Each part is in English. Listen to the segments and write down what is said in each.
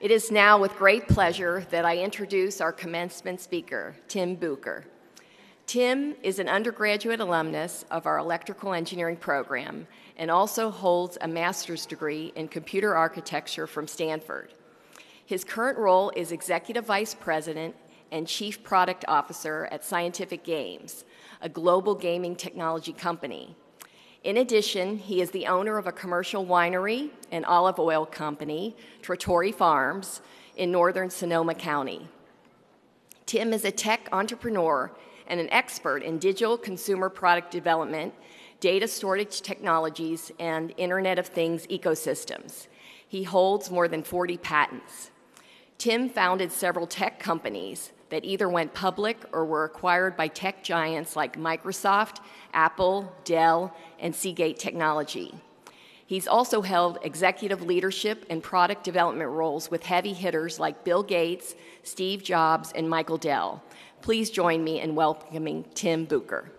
It is now with great pleasure that I introduce our commencement speaker, Tim Bucher. Tim is an undergraduate alumnus of our electrical engineering program and also holds a master's degree in computer architecture from Stanford. His current role is Executive Vice President and Chief Product Officer at Scientific Games, a global gaming technology company. In addition, he is the owner of a commercial winery and olive oil company, Trattore Farms, in northern Sonoma County. Tim is a tech entrepreneur and an expert in digital consumer product development, data storage technologies, and Internet of Things ecosystems. He holds more than 40 patents. Tim founded several tech companies that either went public or were acquired by tech giants like Microsoft, Apple, Dell, and Seagate Technology. He's also held executive leadership and product development roles with heavy hitters like Bill Gates, Steve Jobs, and Michael Dell. Please join me in welcoming Tim Bucher.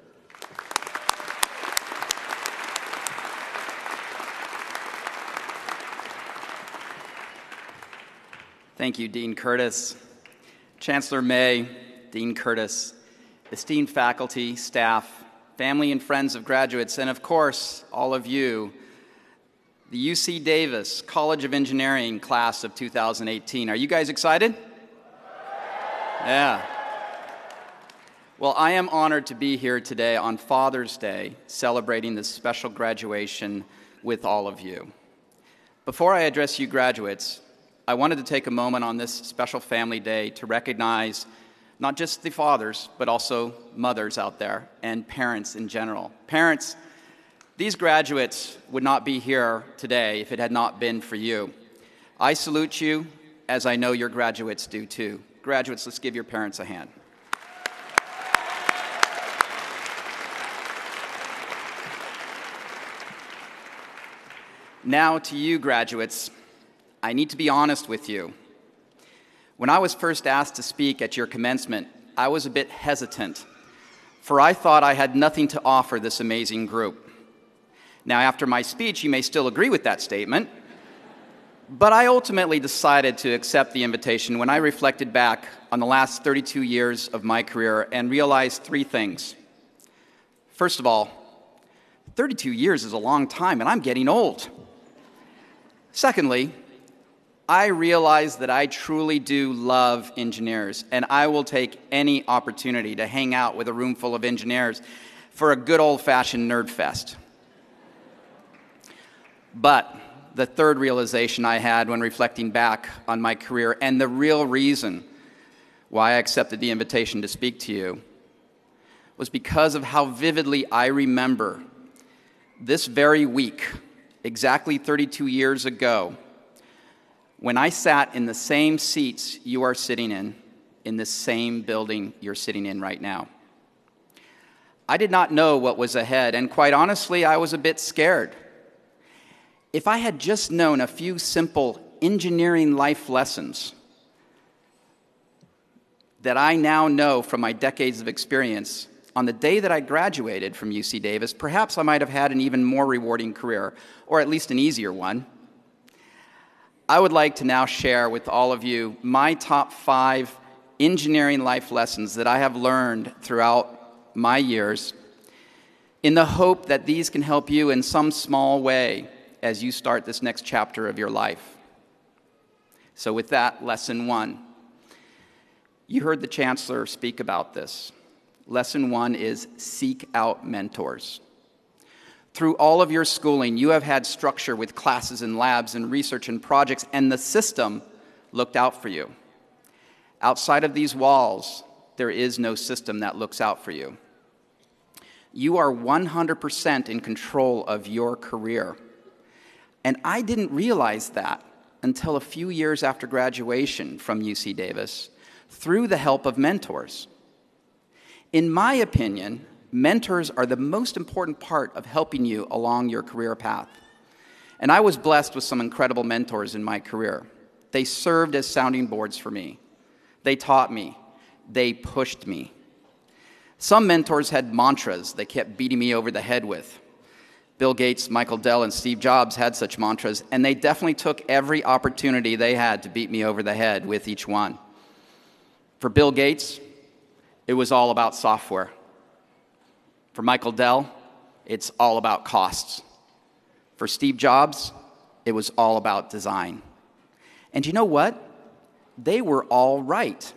Thank you, Dean Curtis. Chancellor May, Dean Curtis, esteemed faculty, staff, family and friends of graduates, and of course, all of you, the UC Davis College of Engineering class of 2018. Are you guys excited? Yeah. Well, I am honored to be here today on Father's Day celebrating this special graduation with all of you. Before I address you graduates, I wanted to take a moment on this special family day to recognize not just the fathers, but also mothers out there and parents in general. Parents, these graduates would not be here today if it had not been for you. I salute you, as I know your graduates do too. Graduates, let's give your parents a hand. Now, to you, graduates. I need to be honest with you. When I was first asked to speak at your commencement, I was a bit hesitant, for I thought I had nothing to offer this amazing group. Now, after my speech, you may still agree with that statement, but I ultimately decided to accept the invitation when I reflected back on the last 32 years of my career and realized three things. First of all, 32 years is a long time, and I'm getting old. Secondly, I realize that I truly do love engineers, and I will take any opportunity to hang out with a room full of engineers for a good old fashioned nerd fest. But the third realization I had when reflecting back on my career, and the real reason why I accepted the invitation to speak to you, was because of how vividly I remember this very week, exactly 32 years ago when I sat in the same seats you are sitting in, in the same building you're sitting in right now. I did not know what was ahead, and quite honestly, I was a bit scared. If I had just known a few simple engineering life lessons that I now know from my decades of experience, on the day that I graduated from UC Davis, perhaps I might have had an even more rewarding career, or at least an easier one. I would like to now share with all of you my top five engineering life lessons that I have learned throughout my years in the hope that these can help you in some small way as you start this next chapter of your life. So, with that, lesson one. You heard the Chancellor speak about this. Lesson one is seek out mentors. Through all of your schooling, you have had structure with classes and labs and research and projects, and the system looked out for you. Outside of these walls, there is no system that looks out for you. You are 100% in control of your career. And I didn't realize that until a few years after graduation from UC Davis through the help of mentors. In my opinion, mentors are the most important part of helping you along your career path. And I was blessed with some incredible mentors in my career. They served as sounding boards for me, they taught me, they pushed me. Some mentors had mantras they kept beating me over the head with. Bill Gates, Michael Dell, and Steve Jobs had such mantras, and they definitely took every opportunity they had to beat me over the head with each one. For Bill Gates, it was all about software. For Michael Dell, it's all about costs. For Steve Jobs, it was all about design. And you know what? They were all right.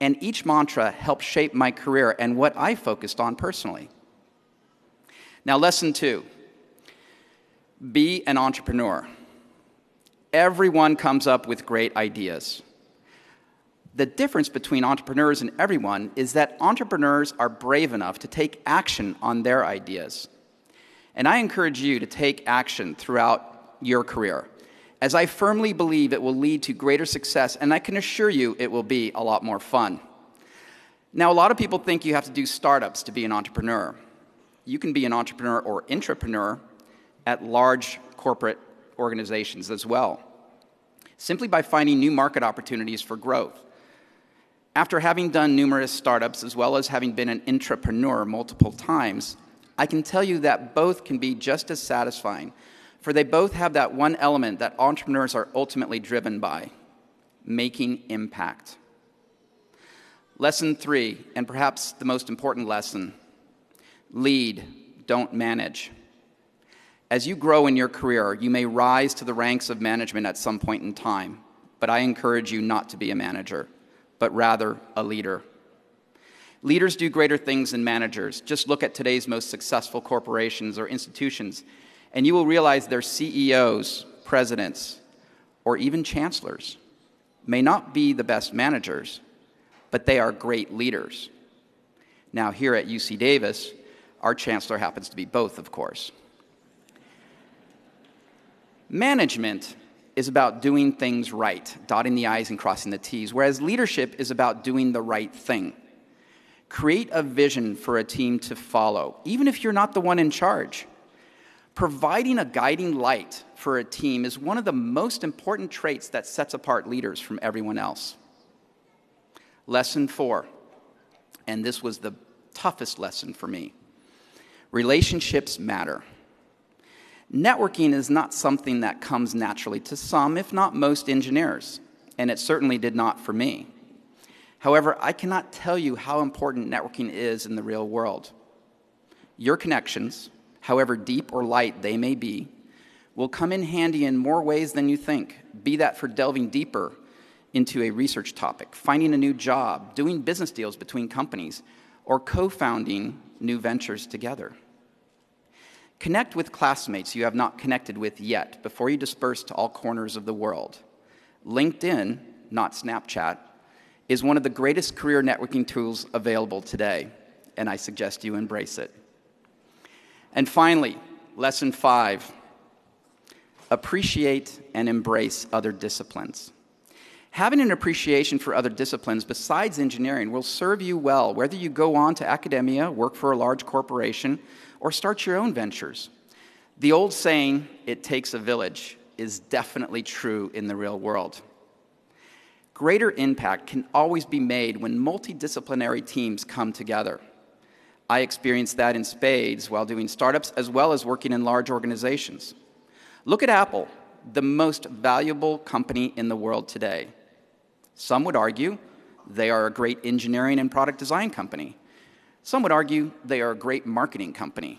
And each mantra helped shape my career and what I focused on personally. Now, lesson two be an entrepreneur. Everyone comes up with great ideas. The difference between entrepreneurs and everyone is that entrepreneurs are brave enough to take action on their ideas. And I encourage you to take action throughout your career, as I firmly believe it will lead to greater success, and I can assure you it will be a lot more fun. Now, a lot of people think you have to do startups to be an entrepreneur you can be an entrepreneur or intrapreneur at large corporate organizations as well, simply by finding new market opportunities for growth. After having done numerous startups as well as having been an entrepreneur multiple times, I can tell you that both can be just as satisfying, for they both have that one element that entrepreneurs are ultimately driven by making impact. Lesson three, and perhaps the most important lesson Lead, don't manage. As you grow in your career, you may rise to the ranks of management at some point in time, but I encourage you not to be a manager, but rather a leader. Leaders do greater things than managers. Just look at today's most successful corporations or institutions, and you will realize their CEOs, presidents, or even chancellors may not be the best managers, but they are great leaders. Now, here at UC Davis, our chancellor happens to be both, of course. Management is about doing things right, dotting the I's and crossing the T's, whereas leadership is about doing the right thing. Create a vision for a team to follow, even if you're not the one in charge. Providing a guiding light for a team is one of the most important traits that sets apart leaders from everyone else. Lesson four, and this was the toughest lesson for me Relationships matter. Networking is not something that comes naturally to some, if not most, engineers, and it certainly did not for me. However, I cannot tell you how important networking is in the real world. Your connections, however deep or light they may be, will come in handy in more ways than you think, be that for delving deeper into a research topic, finding a new job, doing business deals between companies, or co founding new ventures together. Connect with classmates you have not connected with yet before you disperse to all corners of the world. LinkedIn, not Snapchat, is one of the greatest career networking tools available today, and I suggest you embrace it. And finally, lesson five appreciate and embrace other disciplines. Having an appreciation for other disciplines besides engineering will serve you well, whether you go on to academia, work for a large corporation, or start your own ventures. The old saying, it takes a village, is definitely true in the real world. Greater impact can always be made when multidisciplinary teams come together. I experienced that in spades while doing startups as well as working in large organizations. Look at Apple, the most valuable company in the world today. Some would argue they are a great engineering and product design company. Some would argue they are a great marketing company.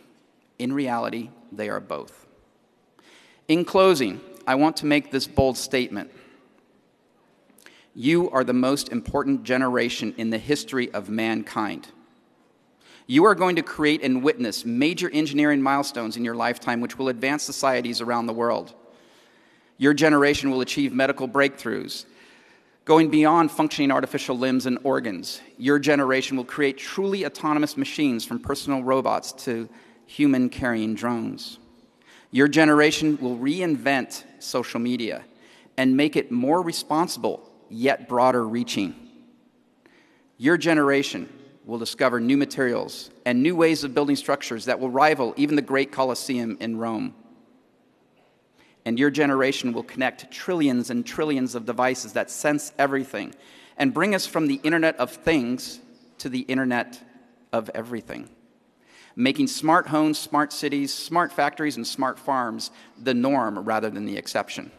In reality, they are both. In closing, I want to make this bold statement. You are the most important generation in the history of mankind. You are going to create and witness major engineering milestones in your lifetime which will advance societies around the world. Your generation will achieve medical breakthroughs Going beyond functioning artificial limbs and organs, your generation will create truly autonomous machines from personal robots to human carrying drones. Your generation will reinvent social media and make it more responsible yet broader reaching. Your generation will discover new materials and new ways of building structures that will rival even the great Colosseum in Rome and your generation will connect trillions and trillions of devices that sense everything and bring us from the Internet of Things to the Internet of Everything. making smart homes, smart cities, smart factories, and smart farms the norm rather than the exception.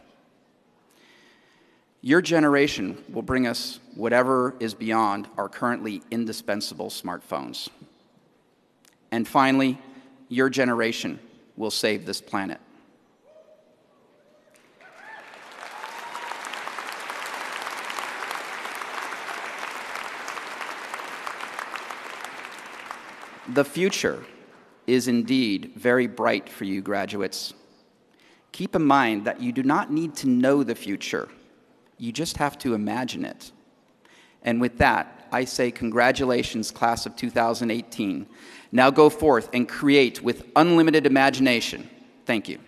Your generation will bring us whatever is beyond our currently indispensable smartphones. And finally, your generation will save this planet. The future is indeed very bright for you graduates. Keep in mind that you do not need to know the future, you just have to imagine it. And with that, I say congratulations, class of 2018. Now go forth and create with unlimited imagination. Thank you.